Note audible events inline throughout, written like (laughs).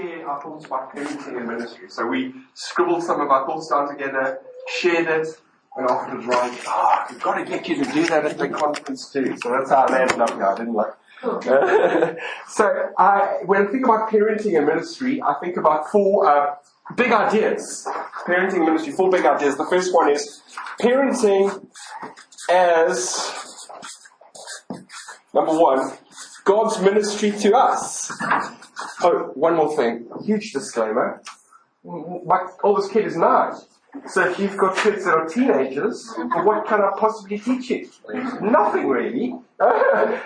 share our thoughts about parenting and ministry. So we scribbled some of our thoughts down together, shared it, and afterwards right, oh, we've got to get you to do that at the conference too. So that's how I landed up here. I didn't like (laughs) so I, when I think about parenting and ministry, I think about four uh, big ideas. Parenting ministry, four big ideas. The first one is parenting as number one, God's ministry to us. Oh, one more thing. Huge disclaimer. My oldest kid is nine. So if you've got kids that are teenagers, what can I possibly teach you? Nothing really. (laughs) uh,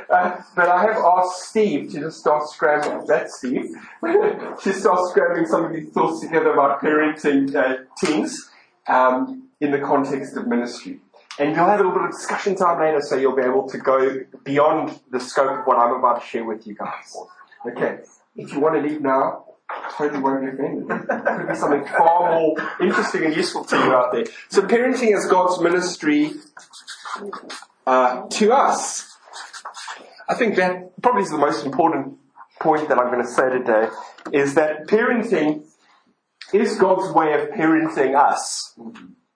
but I have asked Steve to just start scrambling. That's Steve. (laughs) to start scrambling some of these thoughts together about parenting uh, teens um, in the context of ministry. And you'll have a little bit of discussion time later, so you'll be able to go beyond the scope of what I'm about to share with you guys. Okay. If you want to leave now, totally won't be offended. There could be something far more interesting and useful to you out there. So parenting is God's ministry uh, to us. I think that probably is the most important point that I'm going to say today is that parenting is God's way of parenting us.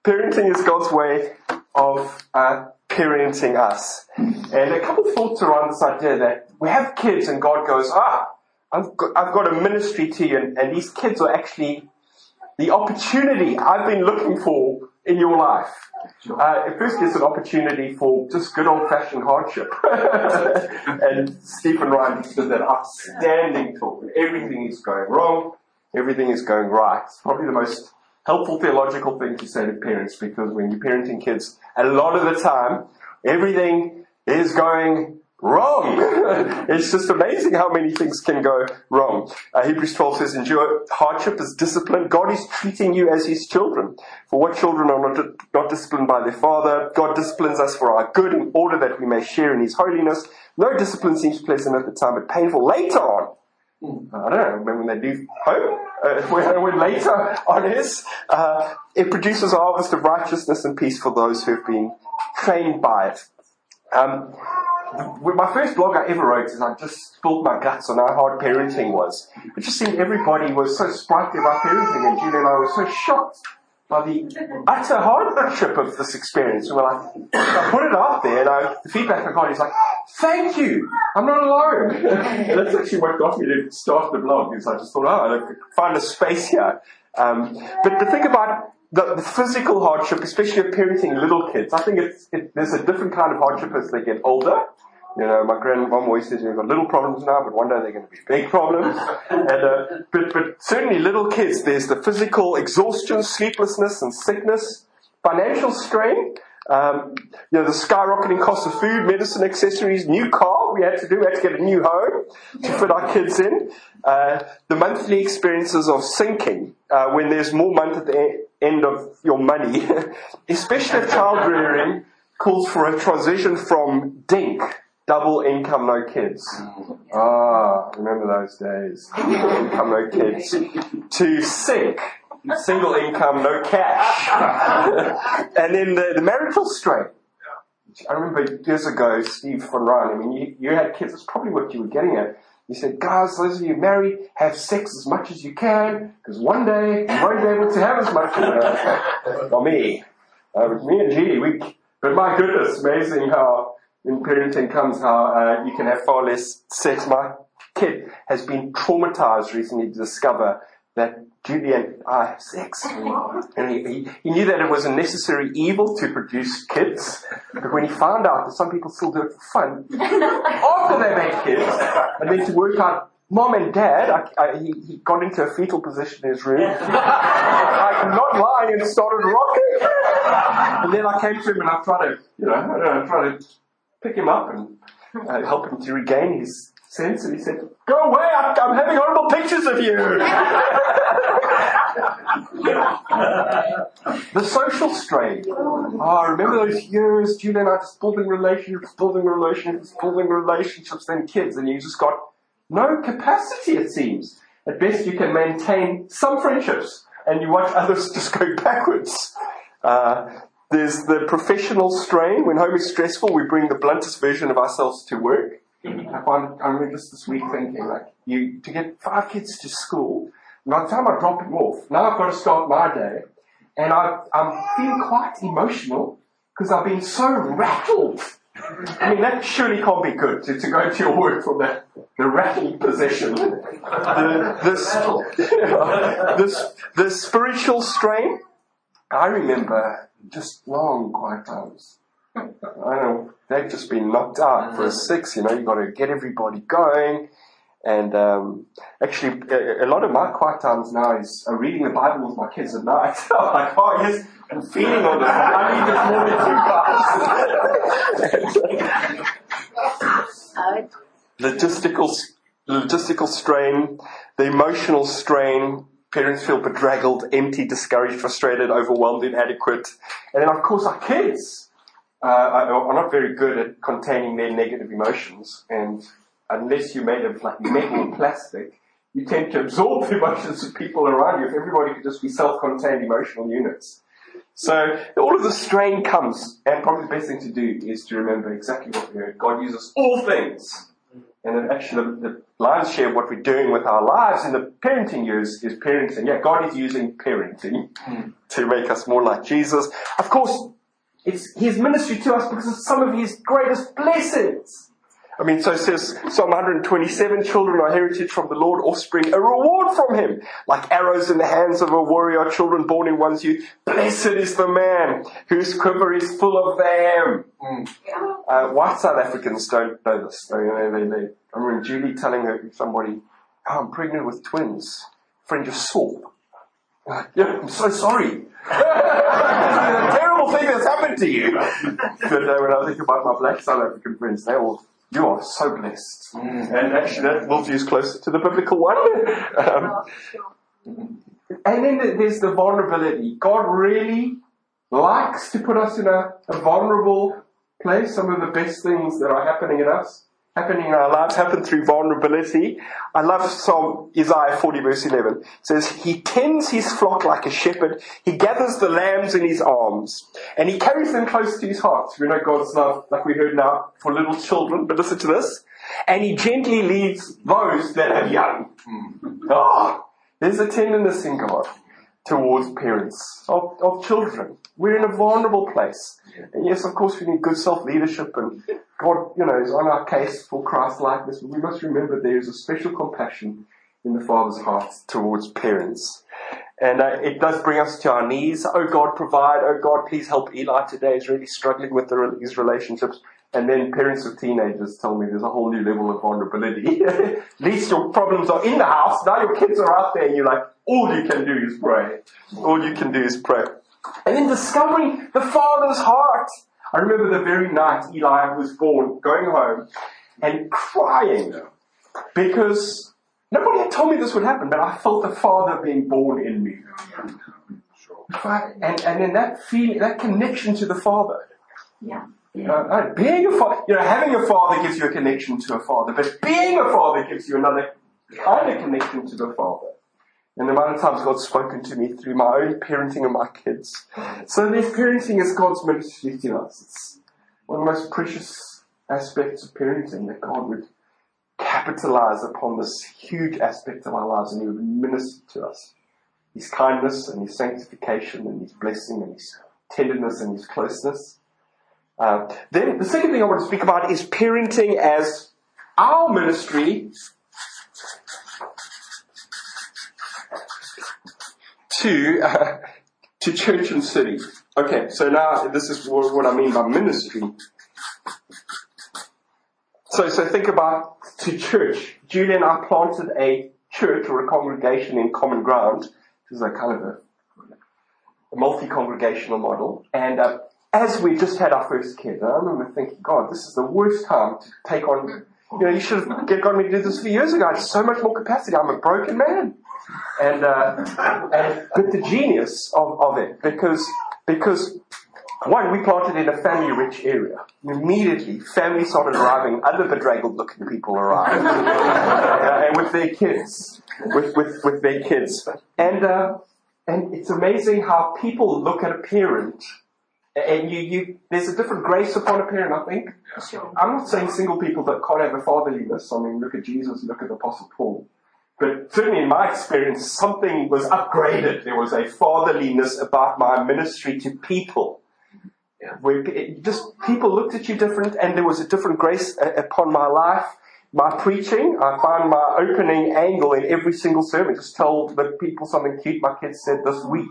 Parenting is God's way of uh, parenting us. And a couple of thoughts around this idea that we have kids and God goes, ah, I've got, I've got a ministry to you, and, and these kids are actually the opportunity I've been looking for in your life. Uh, first, it's an opportunity for just good old fashioned hardship. (laughs) and Stephen Ryan did that outstanding talk. Everything is going wrong, everything is going right. It's probably the most helpful theological thing to say to parents because when you're parenting kids, a lot of the time, everything is going wrong. (laughs) it's just amazing how many things can go wrong. Uh, Hebrews 12 says, endure hardship as discipline. God is treating you as his children. For what children are not, not disciplined by their father? God disciplines us for our good in order that we may share in his holiness. No discipline seems pleasant at the time, but painful later on. I don't know, when they do hope, uh, (laughs) when, when, later on is, uh, it produces a harvest of righteousness and peace for those who have been trained by it. Um, my first blog I ever wrote is I just spilled my guts on how hard parenting was. It just seemed everybody was so sprightly about parenting, and Julie and I were so shocked by the utter hardship of this experience. We were like, I put it out there, and I, the feedback I got is like, "Thank you, I'm not alone." and (laughs) that's actually what got me to start the blog. Is I just thought, oh, I find a space here. Um, but the thing about the, the, physical hardship, especially of parenting little kids, I think it's, it, there's a different kind of hardship as they get older. You know, my grandmom always says, we've got little problems now, but one day they're going to be big problems. (laughs) and, uh, but, but certainly little kids, there's the physical exhaustion, sleeplessness and sickness, financial strain, um, you know, the skyrocketing cost of food, medicine, accessories, new car we had to do, we had to get a new home to fit our kids in. Uh, the monthly experiences of sinking, uh, when there's more month at the end of your money, (laughs) especially if child rearing calls for a transition from DINK, double income, no kids. Ah, remember those days. Double income, no kids. to sick. single income, no cash. (laughs) and then the, the marital strain. I remember years ago, Steve von Ryan, I mean, you, you had kids, that's probably what you were getting at. You said, guys, those of you married, have sex as much as you can, because one day you won't be able to have as much as Not (laughs) me. Uh, me and G, we, but my goodness, amazing how in parenting comes how uh, you can have far less sex. My kid has been traumatized recently to discover that Julie and I have sex. And he, he, he, knew that it was a necessary evil to produce kids, but when he found out that some people still do it for fun, (laughs) after they made kids, and then to work out Mom and Dad, I, I, he, he, got into a fetal position in his room. I'm not lying and started rocking. And then I came to him and I tried to, you know, I tried to pick him up and uh, help him to regain his sense. And he said, "Go away! I'm, having horrible pictures of you." (laughs) the social strain. Oh, remember those years, Julie and I just building relationships, building relationships, building relationships, then kids, and you just got no capacity. It seems. At best, you can maintain some friendships, and you watch others (laughs) just go backwards. Uh, there's the professional strain. When home is stressful, we bring the bluntest version of ourselves to work. I find I'm just this week thinking like you to get five kids to school by the time I drop them off, now I've got to start my day, and I, I'm feeling quite emotional because I've been so rattled. I mean, that surely can't be good to, to go to your work from the, the rattled position. The, this, this, the spiritual strain. I remember just long quiet times. I know they've just been knocked out for a six. You know, you've got to get everybody going. And um, actually, a, a, lot of my quiet times now is uh, reading the Bible with my kids at night. (laughs) I'm like, oh yes, I'm feeding on this. I need this more than Logistical, logistical strain, the emotional strain. Parents feel bedraggled, empty, discouraged, frustrated, overwhelmed, inadequate. And then, of course, our kids uh, are not very good at containing their negative emotions and unless you made of like metal plastic, you tend to absorb the emotions of people around you if everybody could just be self-contained emotional units. So all of the strain comes, and probably the best thing to do is to remember exactly what we heard. God uses all things. And actually the, the lion's share of what we're doing with our lives in the parenting years is parenting. Yeah, God is using parenting mm. to make us more like Jesus. Of course, it's His ministry to us because of some of His greatest blessings. I mean, so it says Psalm 127, children are heritage from the Lord, offspring, a reward from him. Like arrows in the hands of a warrior, children born in one's youth. Blessed is the man whose quiver is full of them. Mm. Uh, white South Africans don't know this. They, they, they, I remember Julie telling her somebody, oh, I'm pregnant with twins. friend just saw. (laughs) Yeah, I'm so sorry. (laughs) terrible thing that's happened to you. (laughs) But uh, when I think about my black South African friends, they all you are so blessed. Mm. And actually, that worldview is closer to the biblical one. (laughs) um, and then there's the vulnerability. God really likes to put us in a, a vulnerable place. Some of the best things that are happening in us happening in our lives happen through vulnerability. I love Psalm Isaiah 40 verse 11. It says, He tends his flock like a shepherd. He gathers the lambs in his arms and he carries them close to his heart. We know God's love, like we heard now, for little children, but listen to this. And he gently leads those that are young. Oh, there's a tenderness in God towards parents of, of children. We're in a vulnerable place. And yes, of course, we need good self-leadership and God, you know, is on our case for Christ likeness. We must remember there is a special compassion in the Father's heart towards parents. And uh, it does bring us to our knees. Oh God, provide. Oh God, please help Eli today. He's really struggling with the, his relationships. And then parents of teenagers tell me there's a whole new level of vulnerability. (laughs) At least your problems are in the house. Now your kids are out there and you're like, all you can do is pray. All you can do is pray. And then discovering the Father's heart. I remember the very night Eli was born, going home and crying because nobody had told me this would happen, but I felt the Father being born in me. And, and then that feeling, that connection to the Father. Yeah. Uh, being a father, you know, having a father gives you a connection to a father, but being a father gives you another kind of connection to the father. And the amount of times God's spoken to me through my own parenting of my kids. So this parenting is God's ministry to us. It's one of the most precious aspects of parenting that God would capitalize upon this huge aspect of our lives and He would minister to us. His kindness and His sanctification and His blessing and His tenderness and His closeness. Uh, then the second thing I want to speak about is parenting as our ministry to uh, to church and city. Okay, so now this is what, I mean by ministry. So, so think about to church. Julie and I planted a church or a congregation in common ground. This is a kind of a, a multi-congregational model, and uh, as we just had our first kid, I remember thinking, God, this is the worst time to take on, you know, you should have gotten me to do this a few years ago. I had so much more capacity. I'm a broken man. And, uh, and but the genius of, of it, because, because one, we planted in a family rich area. Immediately, families started arriving, other bedraggled looking people arrived. uh, (laughs) and with their kids. With, with, with their kids. And, uh, and it's amazing how people look at a parent and you, you, there's a different grace upon a parent, I think. Sure. I'm not saying single people that can't have a fatherliness. I mean, look at Jesus, look at the Apostle Paul. But certainly in my experience, something was upgraded. There was a fatherliness about my ministry to people. Where just people looked at you different and there was a different grace uh, upon my life. My preaching, I find my opening angle in every single sermon. Just told the people something cute my kids said this week.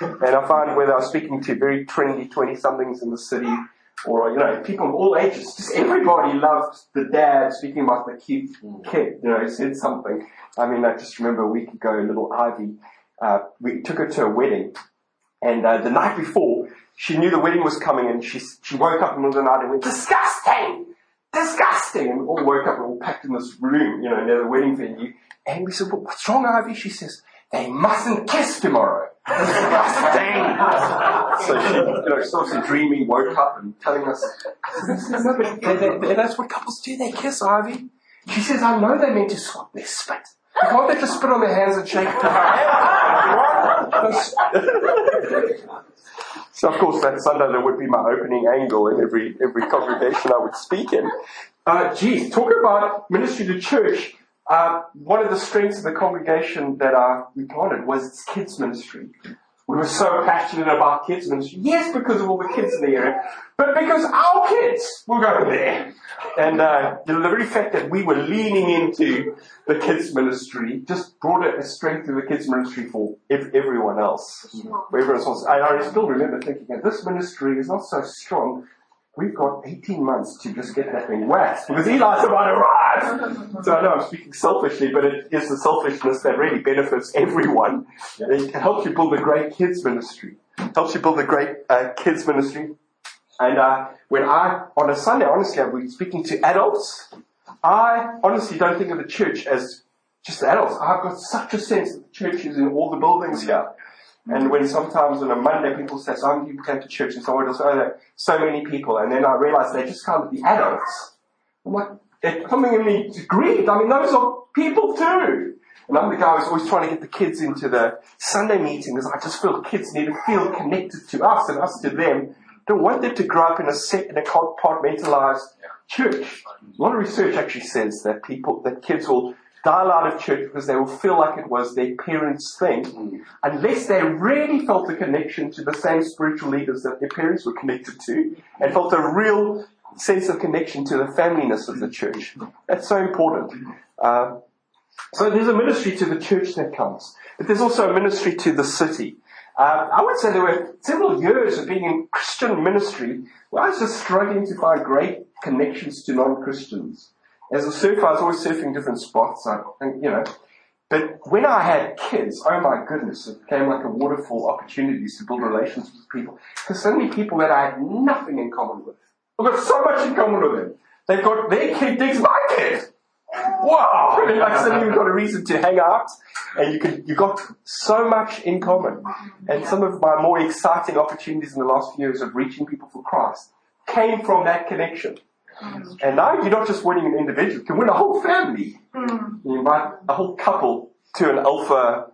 And I find whether I was speaking to very trendy 20 somethings in the city or, you know, people of all ages, just everybody loved the dad speaking about the cute kid, you know, he said something. I mean, I just remember a week ago, little Ivy, uh, we took her to a wedding and uh, the night before, she knew the wedding was coming and she, she woke up in the middle of the night and went, disgusting! Disgusting! And we all woke up and all packed in this room, you know, near the wedding venue. And we said, well, what's wrong, Ivy? She says, they mustn't kiss tomorrow. Disgusting! so she, you know, she's obviously dreaming, woke up and telling us, and, and that's what couples do, they kiss, Ivy. She says, I know they meant to swap their spit. Can't they just spit on their hands and shake so of course that Sunday there would be my opening angle in every every congregation I would speak in. Uh, geez, talk about ministry to church. Uh, one of the strengths of the congregation that uh, we planted was its kids ministry. We were so passionate about kids ministry. Yes, because of all the kids in the area, but because our kids were going there. And uh, the very fact that we were leaning into the kids ministry just brought a strength to the kids ministry for everyone else. Everyone else. I still remember thinking, this ministry is not so strong we've got 18 months to just get that thing waxed because Eli's about to arrive. (laughs) So I know I'm speaking selfishly, but it is the selfishness that really benefits everyone. It helps you build a great kids ministry. It helps you build a great uh, kids ministry. And uh, when I, on a Sunday, honestly, I'm speaking to adults. I honestly don't think of the church as just adults. I've got such a sense that the church is in all the buildings here. And when sometimes on a Monday people say, so many people came to church and someone will say, oh, so many people. And then I realize they just can't be adults. I'm like, they're coming in me grieved. I mean, those are people too. And I'm the guy who's always trying to get the kids into the Sunday meetings. I just feel kids need to feel connected to us and us to them. Don't want them to grow up in a set, in a compartmentalized church. A lot of research actually says that people, that kids will dial out of church because they will feel like it was their parents' thing, mm. unless they really felt a connection to the same spiritual leaders that their parents were connected to, and felt a real sense of connection to the familyness of the church. That's so important. Uh, so there's a ministry to the church that comes, but there's also a ministry to the city. Uh, I would say there were several years of being in Christian ministry where I was just struggling to find great connections to non-Christians. As a surfer, I was always surfing different spots. I think, you know. But when I had kids, oh my goodness, it became like a waterfall opportunities to build relationships with people. Because so many people that I had nothing in common with. I've got so much in common with them. They've got their kid digs my kid. Wow! I (laughs) like suddenly you've got a reason to hang out, and you can you got so much in common. And some of my more exciting opportunities in the last few years of reaching people for Christ came from that connection. And now you're not just winning an individual, you can win a whole family. Mm. You invite a whole couple to an alpha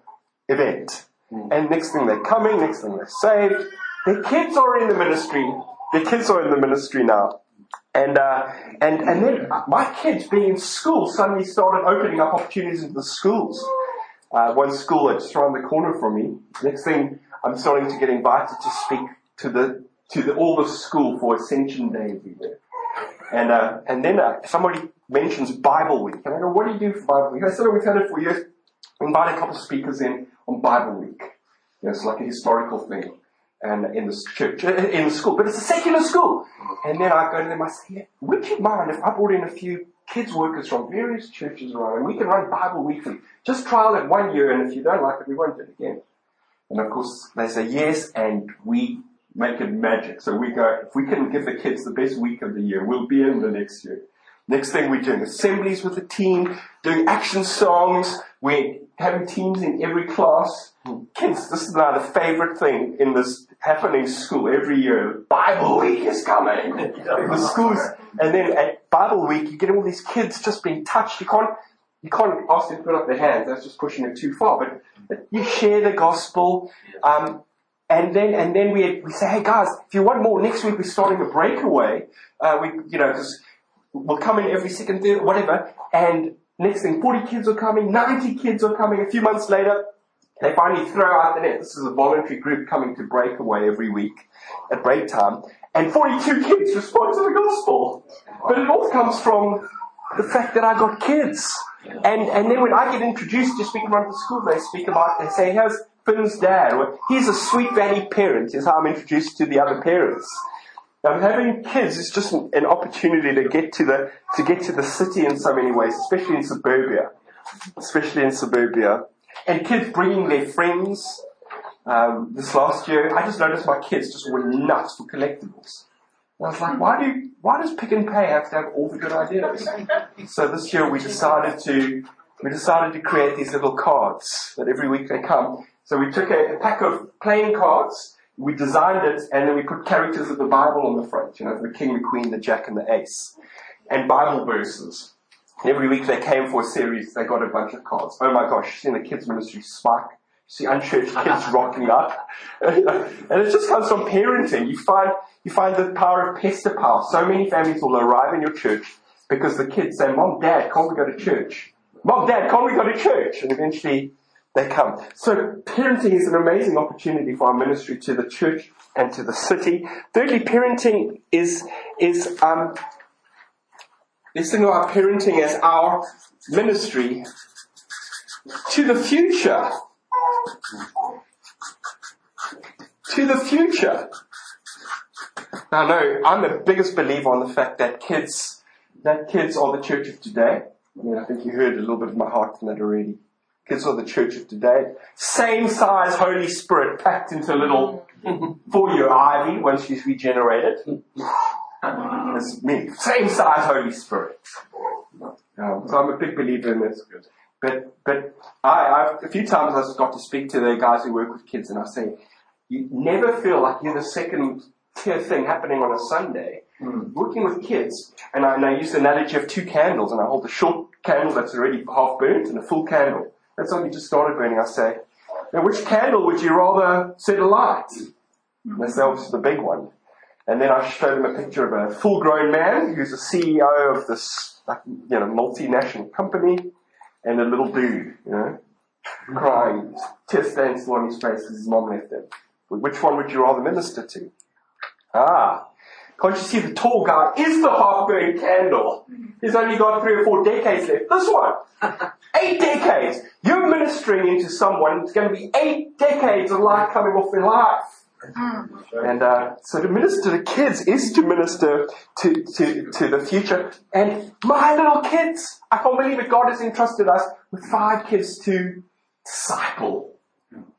event. Mm. And next thing they're coming, next thing they're saved. Their kids are in the ministry. Their kids are in the ministry now. And, uh, and, and then my kids being in school suddenly started opening up opportunities into the schools. Uh, one school just around the corner from me. Next thing, I'm starting to get invited to speak to the, to the, all the school for Ascension Day every year. And, uh, and then uh, somebody mentions Bible Week. And I go, what do you do for Bible Week? I said, oh, we've had it for years. Invite a couple of speakers in on Bible Week. You know, it's like a historical thing. And in the church, uh, in the school, but it's a secular school. And then I go to them, I say, yeah, would you mind if I brought in a few kids workers from various churches around and we can run Bible weekly? Just trial it one year and if you don't like it, we won't do it again. And of course, they say yes and we make it magic. So we go, if we can give the kids the best week of the year, we'll be in the next year. Next thing we're doing assemblies with the team, doing action songs, we're having teams in every class. Kids, this is now the favorite thing in this happening school every year. Bible week is coming. (laughs) the schools, and then at Bible week, you get all these kids just being touched. You can't, you can't ask them to put up their hands. That's just pushing it too far. But, but you share the gospel. Um, and then, and then we, we say, hey guys, if you want more, next week we're starting a breakaway. Uh, we, you know, because we'll come in every second, third, whatever. And Next thing, 40 kids are coming, 90 kids are coming. A few months later, they finally throw out the net. This is a voluntary group coming to breakaway every week at break time. And 42 kids respond to the gospel. But it all comes from the fact that I got kids. And, and then when I get introduced to speak of the school, they speak about, they say, here's Finn's dad. He's a Sweet Valley parent, is how I'm introduced to the other parents. Um, having kids is just an, opportunity to get to the to get to the city in so many ways, especially in suburbia, especially in suburbia, and kids bringing their friends. Um, this last year, I just noticed my kids just went nuts for collectibles. And I was like, why do why does Pick n Pay have to have all the good ideas? So this year we decided to we decided to create these little cards that every week they come. So we took a, a pack of playing cards we designed it and then we put characters of the Bible on the front, you know, the king, the queen, the jack, and the ace. And Bible verses. Every week they came for a series, they got a bunch of cards. Oh my gosh, you see the kids ministry spike. You see unchurched kids (laughs) rocking up. (laughs) and it just comes from parenting. You find, you find the power of pester power. So many families will arrive in your church because the kids say, Mom, Dad, can't we go to church? Mom, Dad, can't we go to church? And eventually they come. So parenting is an amazing opportunity for our ministry to the church and to the city. Thirdly, parenting is, is, um, let's think about parenting as our ministry to the future. To the future. Now, no, I'm the biggest believer on the fact that kids, that kids are the church of today. I, mean, I think you heard a little bit of my heart from that already kids of the church of today. Same size Holy Spirit packed into a little (laughs) four-year ivy once she's regenerated. That's me. Same size Holy Spirit. Um, so I'm a big believer in this. But but I, I've, a few times I've got to speak to the guys who work with kids, and I say, you never feel like you're the second tier thing happening on a Sunday. Mm. Working with kids, and I, and I use the analogy of two candles, and I hold the short candle that's already half burnt and a full candle. That's only just started burning. I say, now which candle would you rather set alight? And they say, obviously the big one. And then I showed them a picture of a full-grown man who's a CEO of this, you know, multinational company, and a little dude, you know, crying, tear stains on his face because his mom left him. Which one would you rather minister to? Ah, can't you see the tall guy is the half-burned candle? He's only got three or four decades left. This one, (laughs) eight decades. You're ministering into someone. It's going to be eight decades of life coming off their life. And uh, so to minister to kids is to minister to, to, to the future. And my little kids, I can't believe it. God has entrusted us with five kids to disciple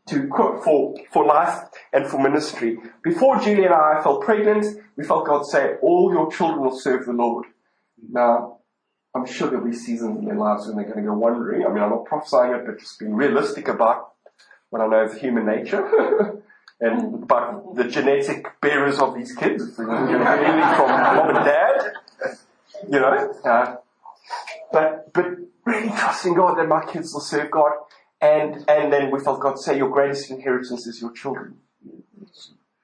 to for, for life and for ministry. Before Julie and I fell pregnant, we felt God say, all your children will serve the Lord. Now, I'm sure there'll be seasons in their lives when they're going to go wandering. I mean, I'm not prophesying it, but just being realistic about what I know of human nature. (laughs) and about the genetic bearers of these kids. If are from mom and dad, you know. Uh, but, but really trusting God that my kids will serve God and, and then we felt God say, your greatest inheritance is your children.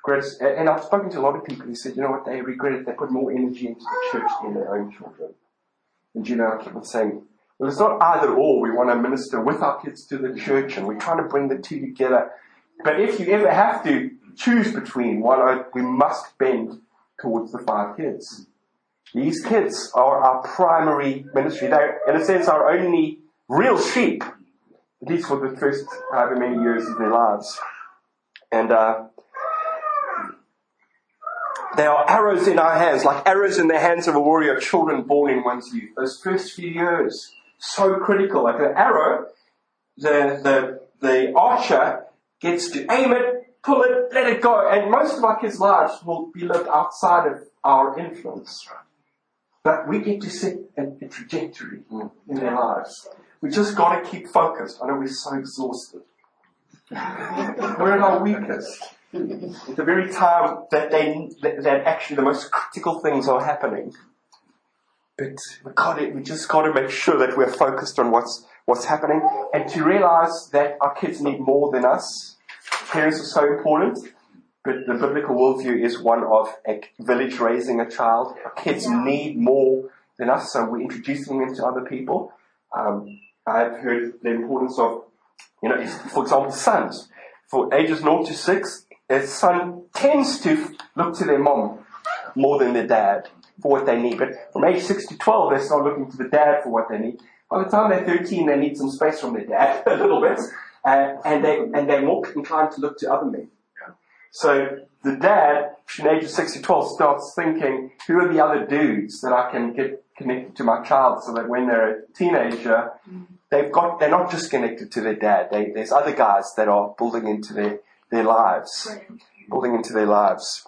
Greatest, and I've spoken to a lot of people who said, you know what, they regret it. They put more energy into the church than their own children. And you know, I keep on saying, well, it's not either or. We want to minister with our kids to the church and we're trying to bring the two together. But if you ever have to choose between one, we must bend towards the five kids. These kids are our primary ministry. They're, in a sense, our only real sheep at least for the first however many years of their lives. And uh, they are arrows in our hands, like arrows in the hands of a warrior, children born in one's youth. Those first few years, so critical. Like an arrow, the, the, the archer gets to aim it, pull it, let it go. And most of our kids' lives will be lived outside of our influence. But we get to set a, a trajectory in their lives. We just got to keep focused. I know we're so exhausted. we're at our weakest. At the very time that they, that actually the most critical things are happening. But we got to, we just got to make sure that we're focused on what's, what's happening and to realize that our kids need more than us. Parents are so important, but the biblical worldview is one of a village raising a child. Our kids need more than us, so we're introducing them to other people. Um, I've heard the importance of, you know, for example, sons. For ages 0 to 6, a son tends to look to their mom more than their dad for what they need. But from age 6 to 12, they start looking to the dad for what they need. By the time they're 13, they need some space from their dad (laughs) a little bit, uh, and they and they're more inclined to look to other men. So the dad, from age of 6 to 12, starts thinking, who are the other dudes that I can get connected to my child so that when they're a teenager, they've got, they're not just connected to their dad. They, there's other guys that are building into their, their lives, building into their lives.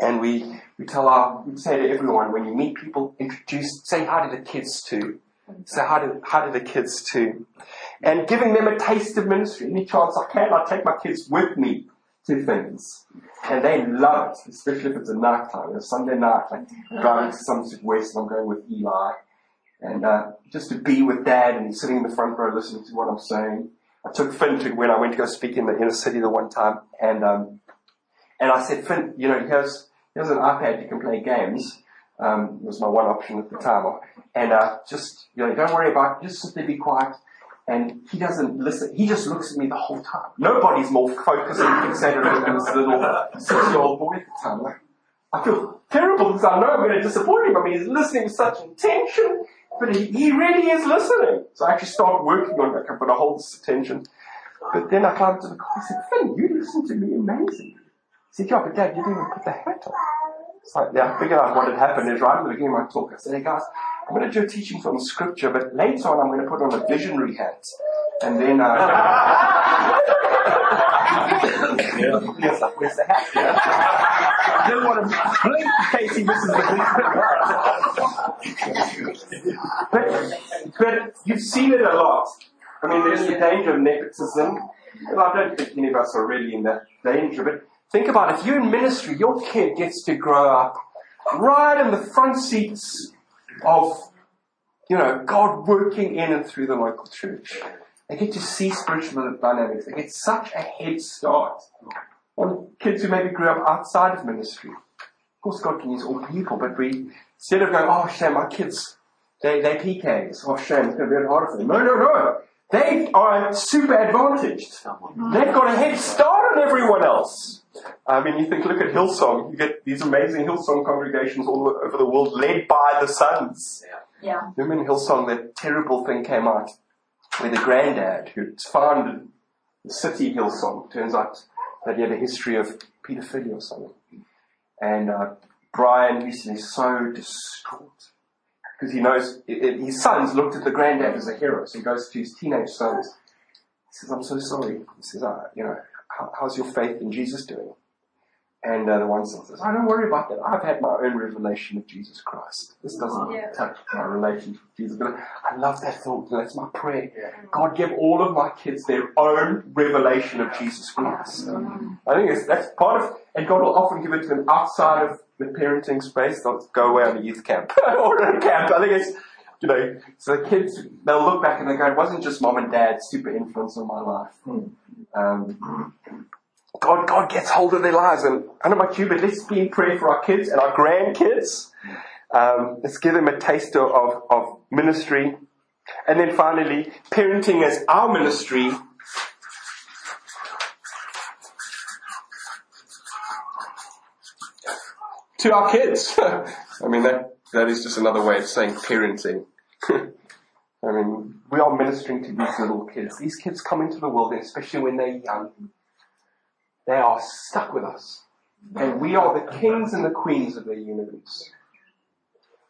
And we, we tell our, we say to everyone, when you meet people, introduce, say hi to the kids too. Say hi to, hi to the kids too. And giving them a taste of ministry. Any chance I can, I take my kids with me to things. And they love it, especially if it's a night time, a Sunday night, like driving to Somerset West, I'm going with Eli. And uh, just to be with dad and he's sitting in the front row listening to what I'm saying. I took Finn to when I went to go speak in the inner city the one time and um, and I said, Finn, you know, here's here's an iPad, you can play games. Um, was my one option at the time. And uh, just you know, don't worry about it, just sit there, be quiet and he doesn't listen. He just looks at me the whole time. Nobody's more focused and fixated than this little six-year-old boy at the time. Like, I feel terrible because I know I'm going to disappoint him. I mean, he's listening with such intention, but he, he really is listening. So I actually started working on it, I hold this attention. But then I climbed to the car. I said, Finn, you listen to me amazing. He said, yeah, but Dad, you didn't even put the hat on. It's like, yeah, I figured out what had happened is right at the beginning of my talk. I said, hey guys, I'm going to do a teaching from scripture, but later on I'm going to put on a visionary hat. And then, uh, yes, where's the hat? I didn't want to blink in case he misses the but, but you've seen it a lot. I mean, there's the danger of nepotism. Well, I don't think any of us are really in that danger, but think about it. If you're in ministry, your kid gets to grow up right in the front seats of, you know, God working in and through the local church. They get to see spiritual dynamics. They get such a head start on kids who maybe grew up outside of ministry. Of course, God can use all people, but we, instead of going, oh, shame, my kids, they, they PKs. Oh, shame, it's going to be harder for them. No, no, no. They are super advantaged. They've got a head start on everyone else. I mean, you think, look at Hillsong. You get these amazing Hillsong congregations all over the world led by the sons. Yeah. yeah. Remember in Hillsong that terrible thing came out where the granddad who founded the city Hillsong turns out that he had a history of pedophilia or something. And uh, Brian recently is so distraught because he knows it, it, his sons looked at the granddad as a hero. So he goes to his teenage sons. He says, "I'm so sorry." He says, uh, "You know, how, how's your faith in Jesus doing?" And uh, the one son says, "I oh, don't worry about that. I've had my own revelation of Jesus Christ. This doesn't yeah. touch my relationship with Jesus." But I love that thought. That's my prayer. Yeah. God, give all of my kids their own revelation of Jesus Christ. I think that's part of, and God will often give it to them outside of the parenting space. They'll go away on a youth camp (laughs) or a camp. I think it's you know, so the kids, they'll look back and they go, it wasn't just mom and dad super influence on my life. Um, God, God gets hold of their lives. And I don't know about you, but let's be in prayer for our kids and our grandkids. Um, let's give them a taste of, of, of ministry. And then finally, parenting as our ministry. To our kids. (laughs) I mean, that, that is just another way of saying parenting. (laughs) I mean, we are ministering to these little kids. These kids come into the world, especially when they're young, they are stuck with us. And we are the kings and the queens of the universe.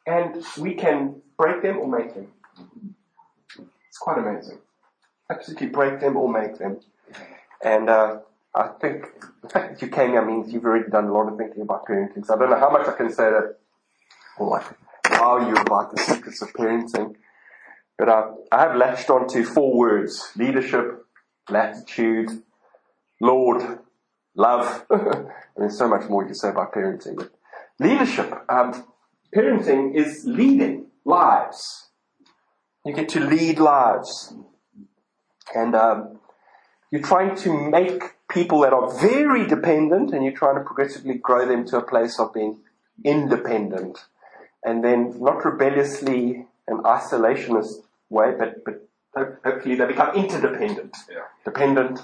And we can break them or make them. It's quite amazing. Absolutely break them or make them. And uh, I think the fact that you came here means you've already done a lot of thinking about parenting. So I don't know how much I can say that, or like, how you about the secrets of parenting. But uh, I have latched on to four words. Leadership, latitude, Lord, love. (laughs) There's so much more you can say about parenting. But leadership, um, parenting is leading lives. You get to lead lives. And um, you're trying to make people that are very dependent and you're trying to progressively grow them to a place of being independent. And then not rebelliously and isolationist way, but, but hopefully they become interdependent. Yeah. Dependent,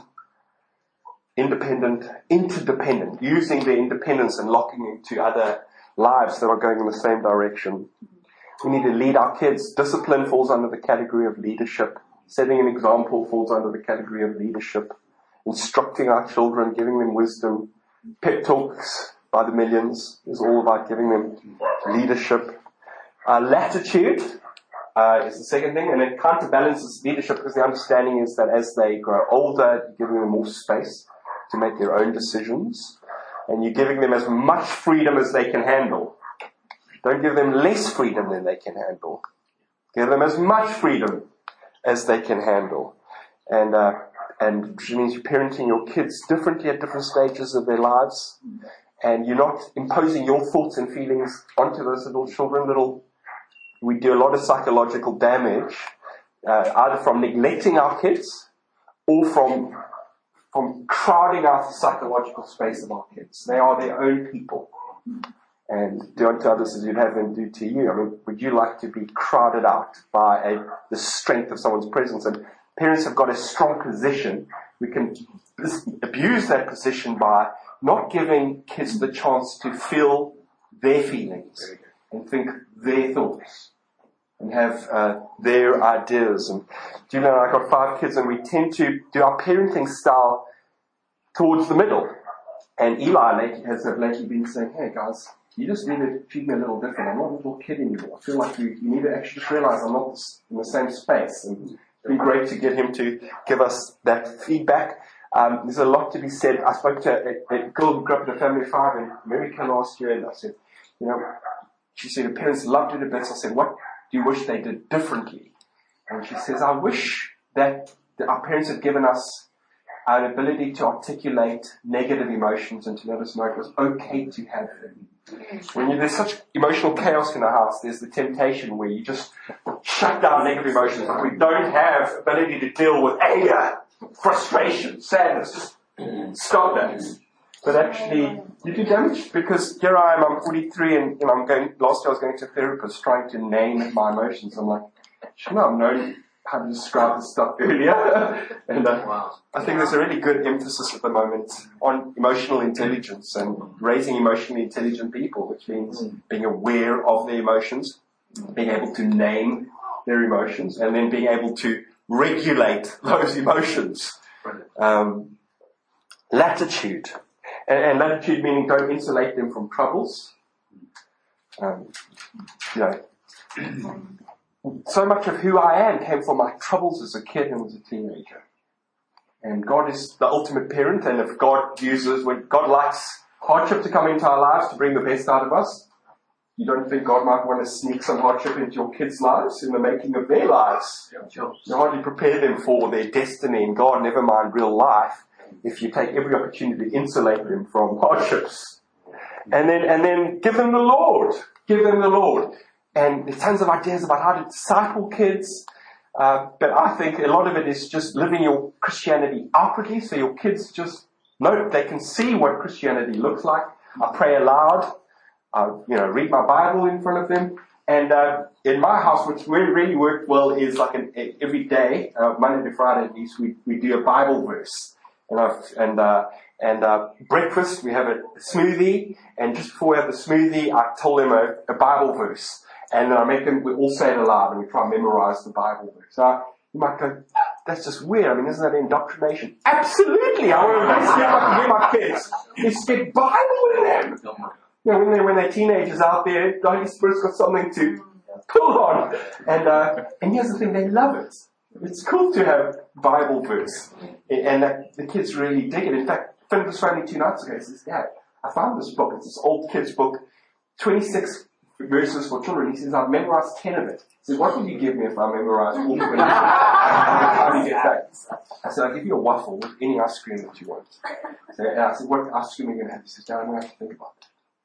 independent, interdependent, using their independence and locking into other lives that are going in the same direction. We need to lead our kids. Discipline falls under the category of leadership. Setting an example falls under the category of leadership. Instructing our children, giving them wisdom. Pep talks by the millions is all about giving them leadership. Uh, latitude uh, is the second thing, and it counterbalances leadership because the understanding is that as they grow older, you're giving them more space to make their own decisions, and you're giving them as much freedom as they can handle. Don't give them less freedom than they can handle. Give them as much freedom as they can handle. And, uh, and which means you're parenting your kids differently at different stages of their lives. And you're not imposing your thoughts and feelings onto those little children. Little, we do a lot of psychological damage, uh, either from neglecting our kids or from from crowding out the psychological space of our kids. They are their own people and do unto others as you'd have them do to you. I mean, would you like to be crowded out by a, the strength of someone's presence? And parents have got a strong position. We can abuse that position by not giving kids the chance to feel their feelings and think their thoughts and have uh, their ideas. And do you know, I've got five kids and we tend to do our parenting style towards the middle. And Eli has lately been saying, hey guys, you just need to treat me a little different. I'm not a little kid anymore. I feel like you, you need to actually just realize I'm not in the same space. And it's been great to get him to give us that feedback. Um, there's a lot to be said. I spoke to a, a girl who grew up in a family of five in America last year, and I said, you know, she said her parents loved her to bits. I said, what do you wish they did differently? And she says, I wish that, our parents had given us an ability to articulate negative emotions and to let us know it was okay to have them. When you, there's such emotional chaos in a house, there's the temptation where you just shut down negative emotions. Like we don't have ability to deal with anger, frustration, sadness. Just stop that. But actually, you do damage because here I am, I'm 43 and you know, I'm going, last year I was going to a therapist trying to name my emotions. I'm like, you know, I've known how to describe this stuff earlier. (laughs) and uh, wow. I think there's a really good emphasis at the moment on emotional intelligence and raising emotionally intelligent people, which means mm. being aware of their emotions, being able to name their emotions, and then being able to regulate (laughs) those emotions. Um, latitude. And, and, latitude meaning don't insulate them from troubles. Um, you know, (clears throat) so much of who I am came from my troubles as a kid and as a teenager. And God is the ultimate parent, and if God uses, when God likes hardship to come into our lives to bring the best out of us, you don't think God might want to sneak some hardship into your kids' lives in the making of their lives? You hardly prepare them for their destiny in God, never mind real life, if you take every opportunity to insulate them from hardships. And then, and then give them the Lord. Give them the Lord and there's tons of ideas about how to disciple kids. Uh, but I think a lot of it is just living your Christianity outwardly, so your kids just know they can see what Christianity looks like. I pray aloud. I, you know, read my Bible in front of them. And uh, in my house, which really worked well, is like an, every day, uh, Monday to Friday at least, we, we do a Bible verse. And I've, and uh, and uh, breakfast we have a smoothie. And just before we have the smoothie, I tell them a, a Bible verse. And then I make them, we all say it aloud and we try and memorize the Bible verse. So you might go, that's just weird. I mean, isn't that indoctrination? Absolutely. I want to get my kids is get Bible in them. You know, when they're, when they're teenagers out there, the Holy Spirit's got something to pull on. And, uh, and here's the thing, they love it. It's cool to have Bible verse. And that, the kids really dig it. In fact, Finn was phoning two nights ago. He says, Dad, I found this book. It's this old kid's book. 26 verses for children. He says, I've memorized 10 of it. He says, what will you give me if I memorize all 20? (laughs) How do you get that? I said, I'll give you a waffle with any ice cream that you want. So, and I said, what ice cream are you going to have? He says, Dad, I'm going to have to think about it.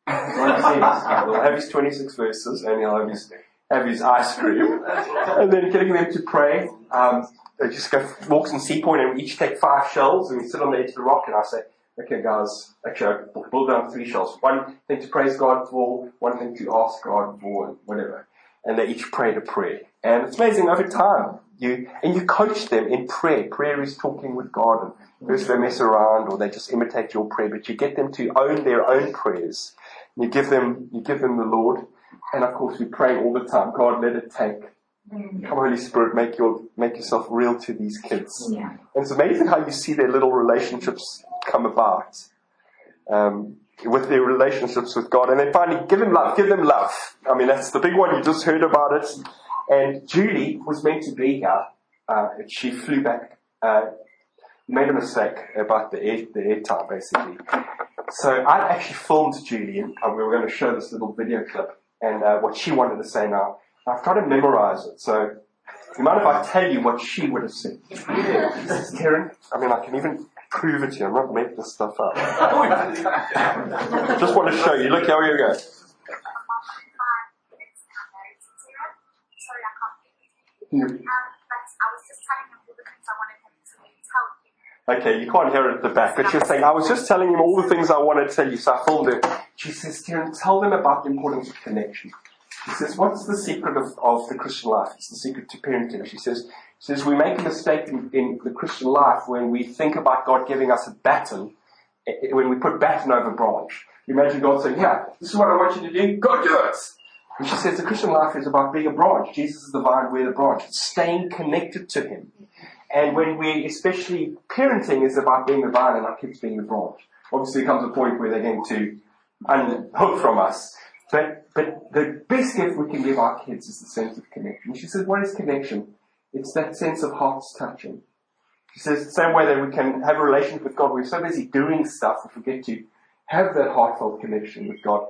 He'll have his 26 verses and he'll have his, have his ice cream. And then getting them to pray. Um, they just go walks in Sea Point and we each take five shells and we sit on the edge of the rock and I say, okay guys, actually I boiled down three shells. One thing to praise God for, one thing to ask God for, whatever. and they each prayed a prayer. And it's amazing over time. You, and you coach them in prayer. Prayer is talking with God and first they mess around or they just imitate your prayer, but you get them to own their own prayers. You give them, you give them the Lord. And of course we pray all the time. God, let it take. Come Holy Spirit, make your, make yourself real to these kids. Yeah. And it's amazing how you see their little relationships come about. Um, with their relationships with God. And then finally, give them love. Give them love. I mean, that's the big one. You just heard about it. And Julie was meant to be here. Uh, she flew back, uh, made a mistake about the air, the air time, basically. So I actually filmed Julie, and we were going to show this little video clip and uh, what she wanted to say now. I've tried to memorize it, so you mind if I tell you what she would have said? (laughs) Yes. Karen, I mean, I can even prove it to you. I'm not making this stuff up. (laughs) Just want to show you. Look, here we go. Okay, you can't hear it at the back, but she's saying, I was just telling him all the things I wanted to tell you, so I filmed it. She says, Kieran, tell them about the importance of connection. She says, what's the secret of, of the Christian life? It's the secret to parenting. She says, she says, we make a mistake in, in the Christian life when we think about God giving us a baton, eh, eh, when we put baton over branch. You imagine God saying, yeah, this is what I want you to do, go do it! And she says the Christian life is about being a branch. Jesus is the vine, we're the branch. It's staying connected to Him. And when we, especially parenting is about being the vine and our kids being the branch. Obviously there comes a point where they're going to unhook from us. But, but the best gift we can give our kids is the sense of connection. She says, what is connection? It's that sense of hearts touching. She says, the same way that we can have a relationship with God, we're so busy doing stuff, that we forget to have that heartfelt connection with God.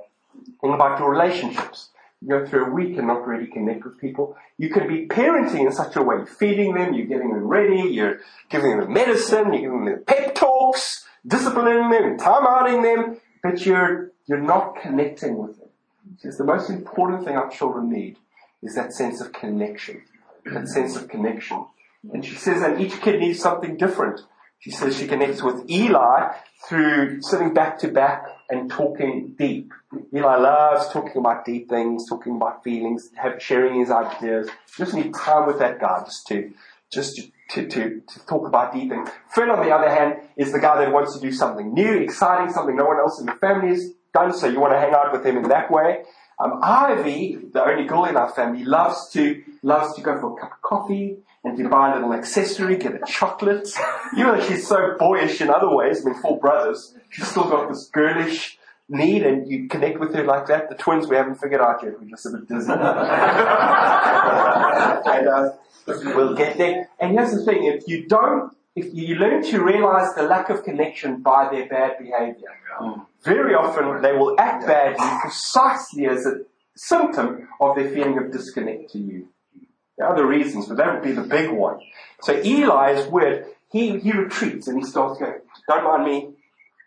Think about your relationships go through a week and not really connect with people. You can be parenting in such a way, feeding them, you're getting them ready, you're giving them medicine, you're giving them pep talks, disciplining them, time outing them, but you're, you're not connecting with them. Because the most important thing our children need is that sense of connection. That sense of connection. And she says that each kid needs something different. She says she connects with Eli through sitting back to back and talking deep. Eli loves talking about deep things, talking about feelings, have, sharing his ideas. Just need time with that guy just to, just to, to, to, to talk about deep things. Fred, on the other hand, is the guy that wants to do something new, exciting, something no one else in the family has done, so you want to hang out with him in that way. Um, Ivy, the only girl in our family, loves to, loves to go for a cup of coffee, and you buy a little accessory, get a chocolate. Even though she's so boyish in other ways, I mean, four brothers, she's still got this girlish need and you connect with her like that. The twins we haven't figured out yet, we're just a bit dizzy. (laughs) and uh, we'll get there. And here's the thing, if you don't, if you learn to realize the lack of connection by their bad behavior, very often they will act badly precisely as a symptom of their feeling of disconnect to you. There are other reasons, but that would be the big one. So Eli is weird. He, he retreats and he starts going, don't mind me,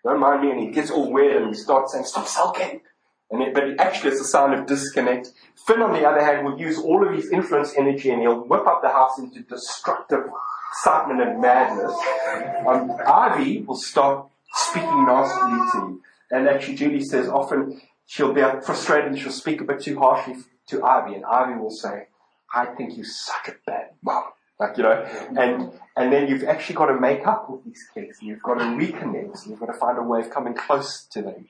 don't mind me, and he gets all weird and he starts saying, stop sulking. And it, but actually it's a sign of disconnect. Finn, on the other hand, will use all of his influence energy and he'll whip up the house into destructive excitement and madness. Um, Ivy will start speaking nastily to you. And actually Julie says often she'll be frustrated and she'll speak a bit too harshly to Ivy and Ivy will say, I think you're such a bad mom. Like, you know, and, and then you've actually got to make up with these kids. and You've got to reconnect. and You've got to find a way of coming close to them.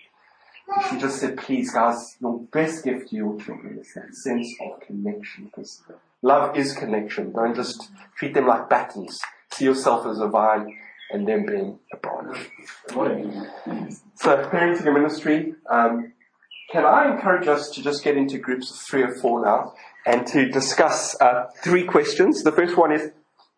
She just said, please guys, your best gift to your children is that sense of connection because love is connection. Don't just treat them like batons. See yourself as a vine and them being a branch. So parenting and ministry, um, can I encourage us to just get into groups of three or four now? And to discuss uh, three questions. The first one is,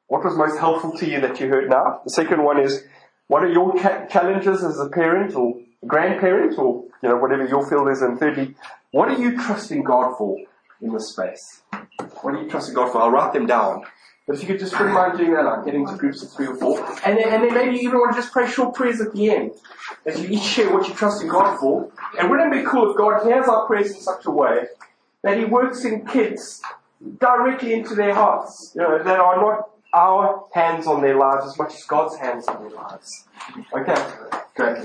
what was most helpful to you that you heard now? The second one is, what are your cha- challenges as a parent or grandparent or you know whatever your field is? And thirdly, what are you trusting God for in this space? What are you trusting God for? I'll write them down. But if you could just wouldn't mind doing that, like getting into groups of three or four, and then, and then maybe you even want to just pray short prayers at the end, as you each share what you're trusting God for. And wouldn't it be cool if God hears our prayers in such a way that He works in kids directly into their hearts, you know, that are not our hands on their lives as much as God's hands on their lives. Okay, great.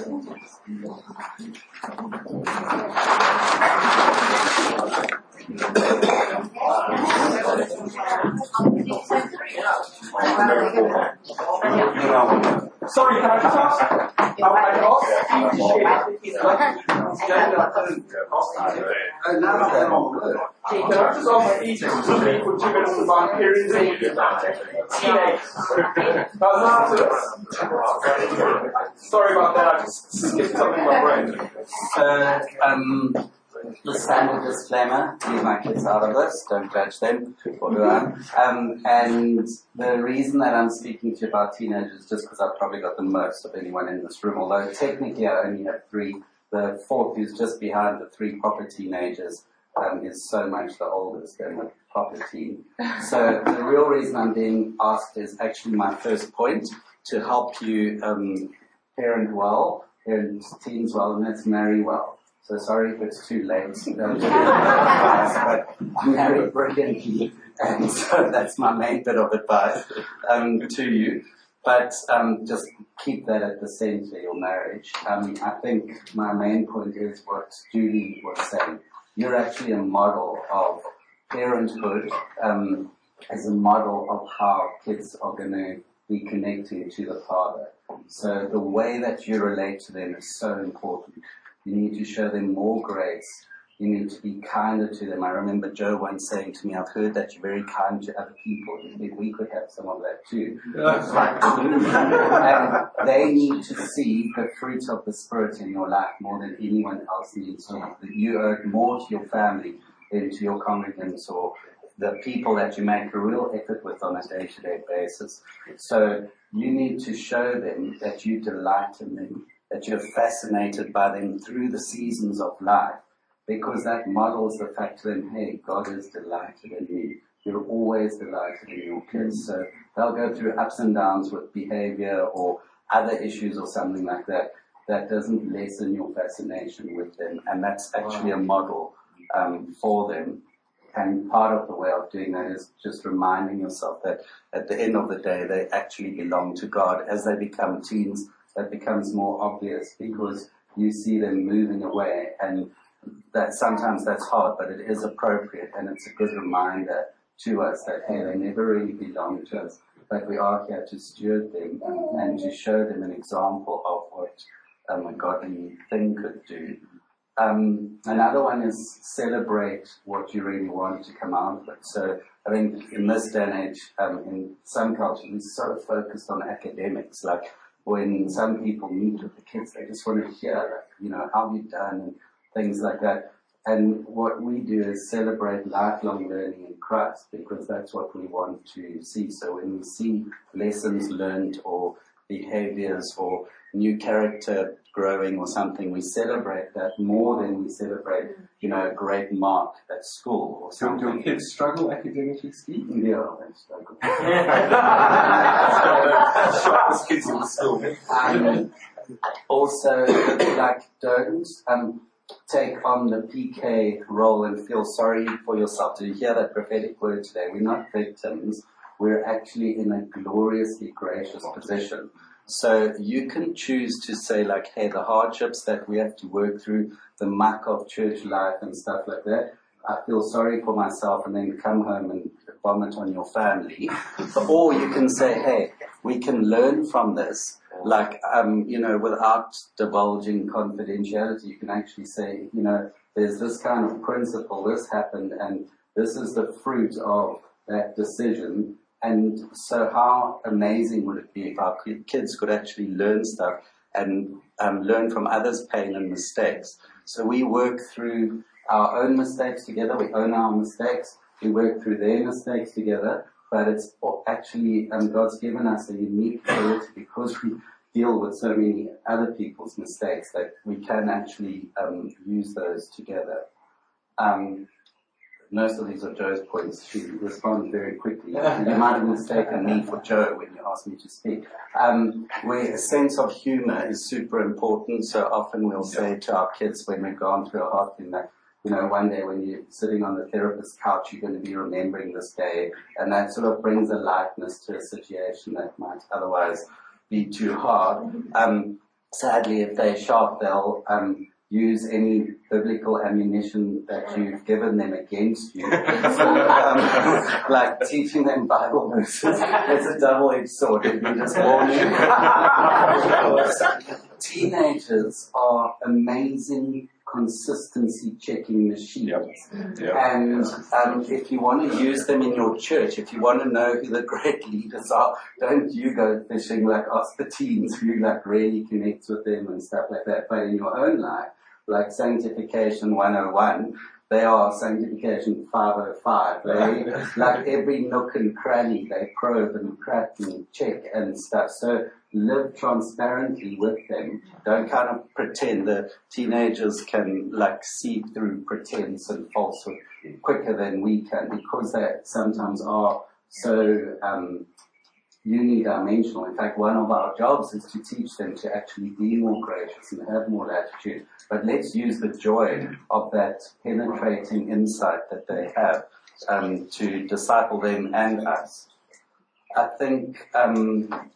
Sorry, can I just ask? Have I asked you to share his life? Can I just ask you to speak for two minutes about parenting teenagers? Sorry about that, I just skipped something in my brain. So, um, the standard disclaimer, leave my kids out of this, don't judge them. Um, and the reason that I'm speaking to you about teenagers is just because I've probably got the most of anyone in this room, although technically I only have three. The fourth who's just behind the three proper teenagers um, is so much the oldest and the proper teen. So the real reason I'm being asked is actually my first point to help you um, parent well, parent teens well, and that's marry well. So sorry if it's too late. (laughs) but I married brilliantly, and so that's my main bit of advice um, to you. But um, just keep that at the center, of your marriage. Um, I think my main point is what Julie was saying. You're actually a model of parenthood um, as a model of how kids are going to be connecting to the father. So the way that you relate to them is so important. You need to show them more grace. You need to be kinder to them. I remember Joe once saying to me, I've heard that you're very kind to other people. You think we could have some of that too? and they need to see the fruit of the Spirit in your life more than anyone else needs to. That you owe more to your family than to your congregants or the people that you make a real effort with on a day-to-day basis. So you need to show them that you delight in them that you're fascinated by them through the seasons of life because that models the fact to them, hey, God is delighted in you. You're always delighted in your kids. So they'll go through ups and downs with behavior or other issues or something like that. That doesn't lessen your fascination with them. And that's actually a model um, for them. And part of the way of doing that is just reminding yourself that at the end of the day, they actually belong to God. As they become teens, that becomes more obvious because you see them moving away and that sometimes that's hard, but it is appropriate and it's a good reminder to us that hey, they never really belong to us, but we are here to steward them and to show them an example of what um, a godly thing could do. Um, another one is celebrate what you really want to come out it. So I think in this day and age, um, in some cultures, we're so focused on academics, like when some people meet with the kids, they just want to hear, like, you know, how you've done and things like that. And what we do is celebrate lifelong learning in Christ because that's what we want to see. So when we see lessons learned or behaviors or new character growing or something, we celebrate that more than we celebrate, you know, a great mark at school or something. Do your kids struggle academically, Steve? (laughs) Yeah, they struggle. (laughs) Sharpest kids in school. Um, also, like, don't um, take on the PK role and feel sorry for yourself. Did you hear that prophetic word today? We're not victims. We're actually in a gloriously gracious position. So you can choose to say like, hey, the hardships that we have to work through, the muck of church life and stuff like that, I feel sorry for myself and then come home and vomit on your family. (laughs) or you can say, hey, we can learn from this. Like, um, you know, without divulging confidentiality, you can actually say, you know, there's this kind of principle, this happened, and this is the fruit of that decision. And so how amazing would it be if our kids could actually learn stuff and um, learn from others' pain and mistakes? So we work through our own mistakes together, we own our mistakes, we work through their mistakes together, but it's actually, um, God's given us a unique ability because we deal with so many other people's mistakes that we can actually um, use those together. Um, most of these are Joe's points. She responded very quickly. you might have mistaken me for Joe when you asked me to speak. Um, where a sense of humor is super important. So often we'll say to our kids when we've gone through a hard thing that you know, one day when you're sitting on the therapist's couch, you're going to be remembering this day, and that sort of brings a lightness to a situation that might otherwise be too hard. Um, sadly, if they're sharp, they'll um, use any biblical ammunition that you've given them against you. so, (laughs) um, like teaching them Bible verses is a double-edged sword. Let me just warn you. (laughs) Teenagers are amazing consistency checking machines. Yep. Yep. And um, if you want to use them in your church, if you want to know who the great leaders are, don't you go fishing like ask the teens who like really connect with them and stuff like that. But in your own life, like Sanctification 101, they are Sanctification 505. They, (laughs) like every nook and cranny, they probe and crack and check and stuff. So live transparently with them. Don't kind of pretend that teenagers can like see through pretense and falsehood quicker than we can because they sometimes are so um, unidimensional. In fact, one of our jobs is to teach them to actually be more gracious and have more latitude. But let's use the joy of that penetrating insight that they have um, to disciple them and us. I think um,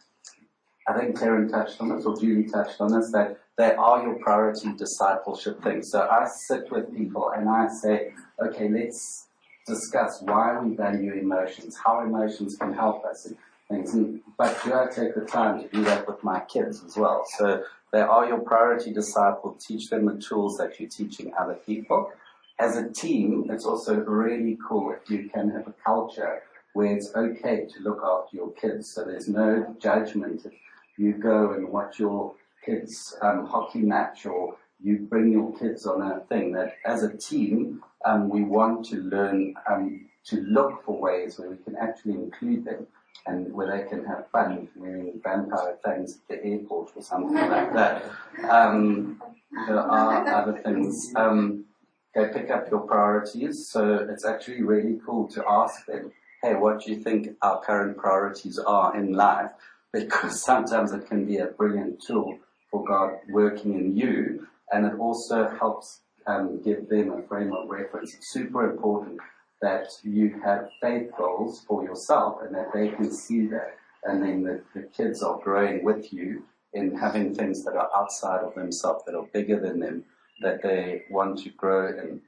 I think Karen touched on this, or Julie touched on this, that they are your priority discipleship things. So I sit with people and I say, okay, let's discuss why we value emotions, how emotions can help us things. And, but do I take the time to do that with my kids as well? So they are your priority disciple. Teach them the tools that you're teaching other people. As a team, it's also really cool if you can have a culture where it's okay to look after your kids. So there's no judgment if you go and watch your kids' um, hockey match or you bring your kids on a thing that as a team, um, we want to learn um, to look for ways where we can actually include them and where they can have fun wearing vampire things at the airport or something like that. Um, there are other things. Um, they pick up your priorities, so it's actually really cool to ask them, hey, what do you think our current priorities are in life? Because sometimes it can be a brilliant tool for God working in you, and it also helps um, give them a frame of reference. It's super important that you have faith goals for yourself and that they can see that. And then the, the kids are growing with you in having things that are outside of themselves, that are bigger than them, that they want to grow in.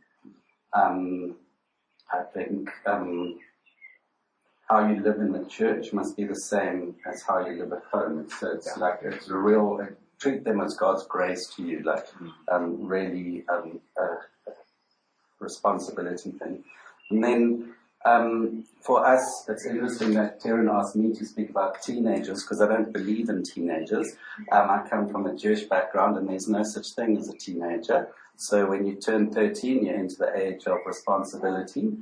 Um, I think um, how you live in the church must be the same as how you live at home. So it's yeah. like it's a real treat them as God's grace to you, like um, really um, a responsibility thing. And then um, for us, it's interesting that Taryn asked me to speak about teenagers because I don't believe in teenagers. Um, I come from a Jewish background and there's no such thing as a teenager. So when you turn 13, you're into the age of responsibility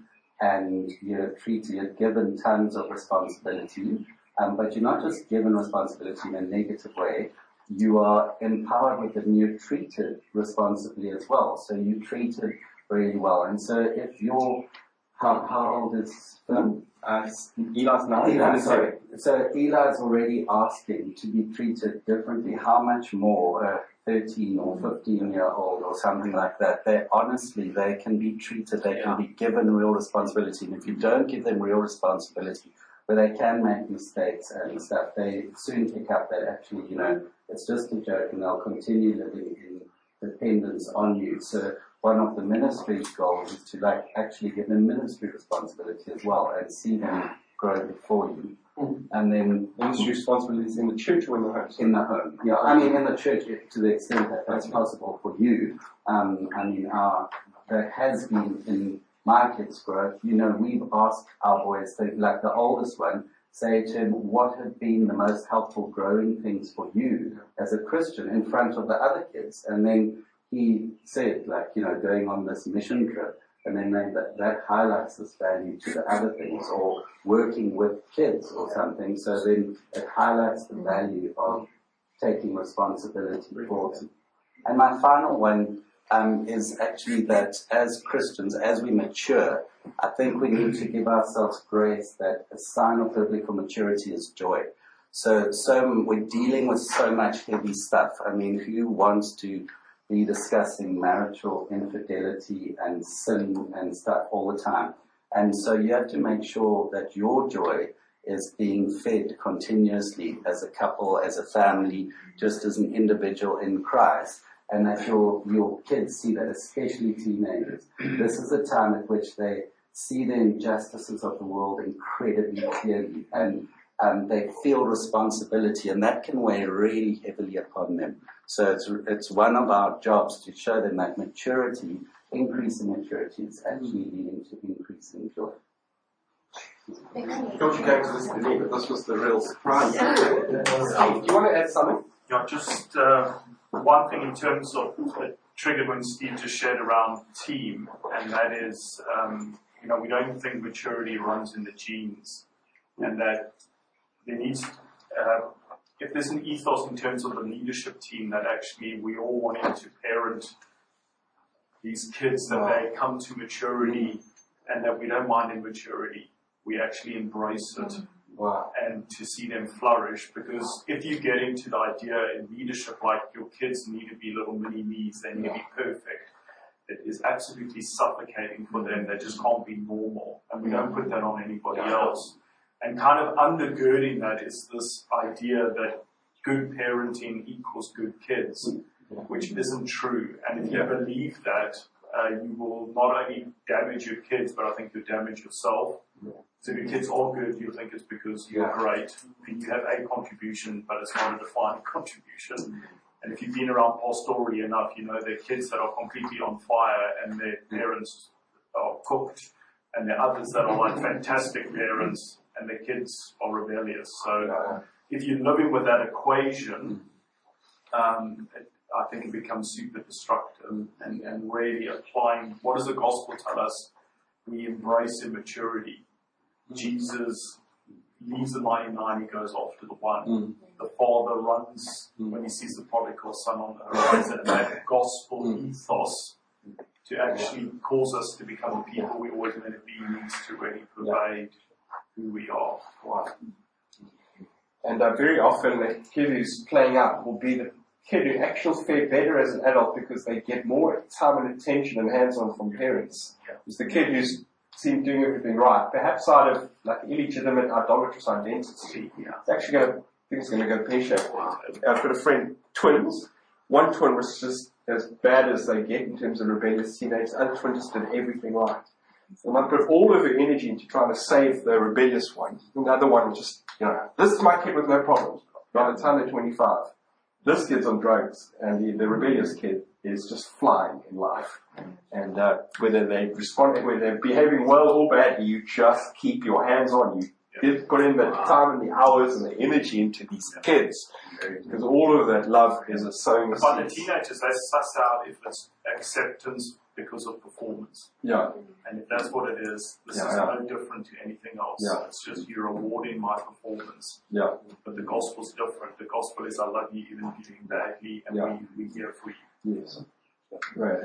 and you're treated, you're given tons of responsibility. Um, but you're not just given responsibility in a negative way. You are empowered with it and you're treated responsibly as well. So you're treated really well. And so if you're how, how old is Phil? Uh, Eli's nine. Eli, sorry. So Eli's already asking to be treated differently. How much more a 13 or 15 year old or something like that? They honestly, they can be treated, they can be given real responsibility. And if you don't give them real responsibility, where they can make mistakes and stuff, they soon pick up that actually, you know, it's just a joke and they'll continue living in dependence on you. So one of the ministry's goals is to like actually give them ministry responsibility as well and see them grow before you. Mm. And then ministry responsibilities in the church or in the home. In the home, yeah. I mean, in the church to the extent that that's possible for you. Um, I mean, our, that has been in my kids' growth. You know, we've asked our boys, like the oldest one, say to him, what have been the most helpful growing things for you as a Christian in front of the other kids? And then he said, like, you know, going on this mission trip, and then that, that highlights this value to the other things, or working with kids or something, so then it highlights the value of taking responsibility for it. And my final one um, is actually that as Christians, as we mature, I think we need to give ourselves grace that a sign of biblical maturity is joy. So, so we're dealing with so much heavy stuff. I mean, who wants to be discussing marital infidelity and sin and stuff all the time. And so you have to make sure that your joy is being fed continuously as a couple, as a family, just as an individual in Christ. And that your, your kids see that, especially teenagers. This is a time at which they see the injustices of the world incredibly clearly and um, they feel responsibility and that can weigh really heavily upon them. So it's, it's one of our jobs to show them that maturity, increasing maturity is actually leading to increasing joy. Don't you came to this to me, but this was the real surprise. Steve, do you want to add something? Yeah, just uh, one thing in terms of it triggered when Steve just shared around team, and that is, um, you know, we don't think maturity runs in the genes, and that there needs, uh, if there's an ethos in terms of the leadership team that actually we all wanting to parent these kids that they come to maturity and that we don't mind immaturity we actually embrace it Wow. and to see them flourish. Because if you get into the idea in leadership, like your kids need to be little mini me's, they need to be perfect, it is absolutely suffocating for them. They just can't be normal. And we don't put that on anybody else. And kind of undergirding that is this idea that good parenting equals good kids, which isn't true. And if you Yeah. believe that, uh, you will not only damage your kids, but I think you damage yourself. So if your kids are good, you'll think it's because you're Yeah. great and you have a contribution, but it's not a defined (laughs) contribution. And if you've been around pastorally enough, you know there are kids that are completely on fire and their parents are cooked, and there are others that are like fantastic parents and their kids are rebellious. So if you're living with that equation, um, it, I think it becomes super destructive and, and really applying what does the gospel tell us? We embrace immaturity. Jesus leaves the 99, he goes off to the one. Mm. The father runs when he sees the prodigal son on the horizon. And that gospel ethos to actually cause us to become the people we always meant to be needs to really pervade who we are. Wow. And uh, very often the kid who's playing out will be the kid who actually fare better as an adult because they get more time and attention and hands-on from parents. It's the kid who's seen doing everything right, perhaps out of like illegitimate idolatrous identity. Yeah. It's actually going to, it's going to go pear-shaped. I've got a friend, twins. One twin was just as bad as they get in terms of rebellious teenagers. Other twin just did everything right. And I put all of her energy into trying to save the rebellious one. And the other one was just, you know, this is my kid with no problems. By the time they're 25, this kid's on drugs, and the, the rebellious kid is just flying in life. And uh, whether they respond, whether they're behaving well or badly, you just keep your hands on. You give, put in the time and the hours and the energy into these kids, because all of that love is a sowing But the teenagers, they suss out if it's acceptance because of performance. Yeah, And if that's what it is, this Yeah, is yeah. no different to anything else. Yeah. It's just you're rewarding my performance. yeah, But the gospel's different. The gospel is I love you even if you're doing badly and we, we're here for you. Yes. Right.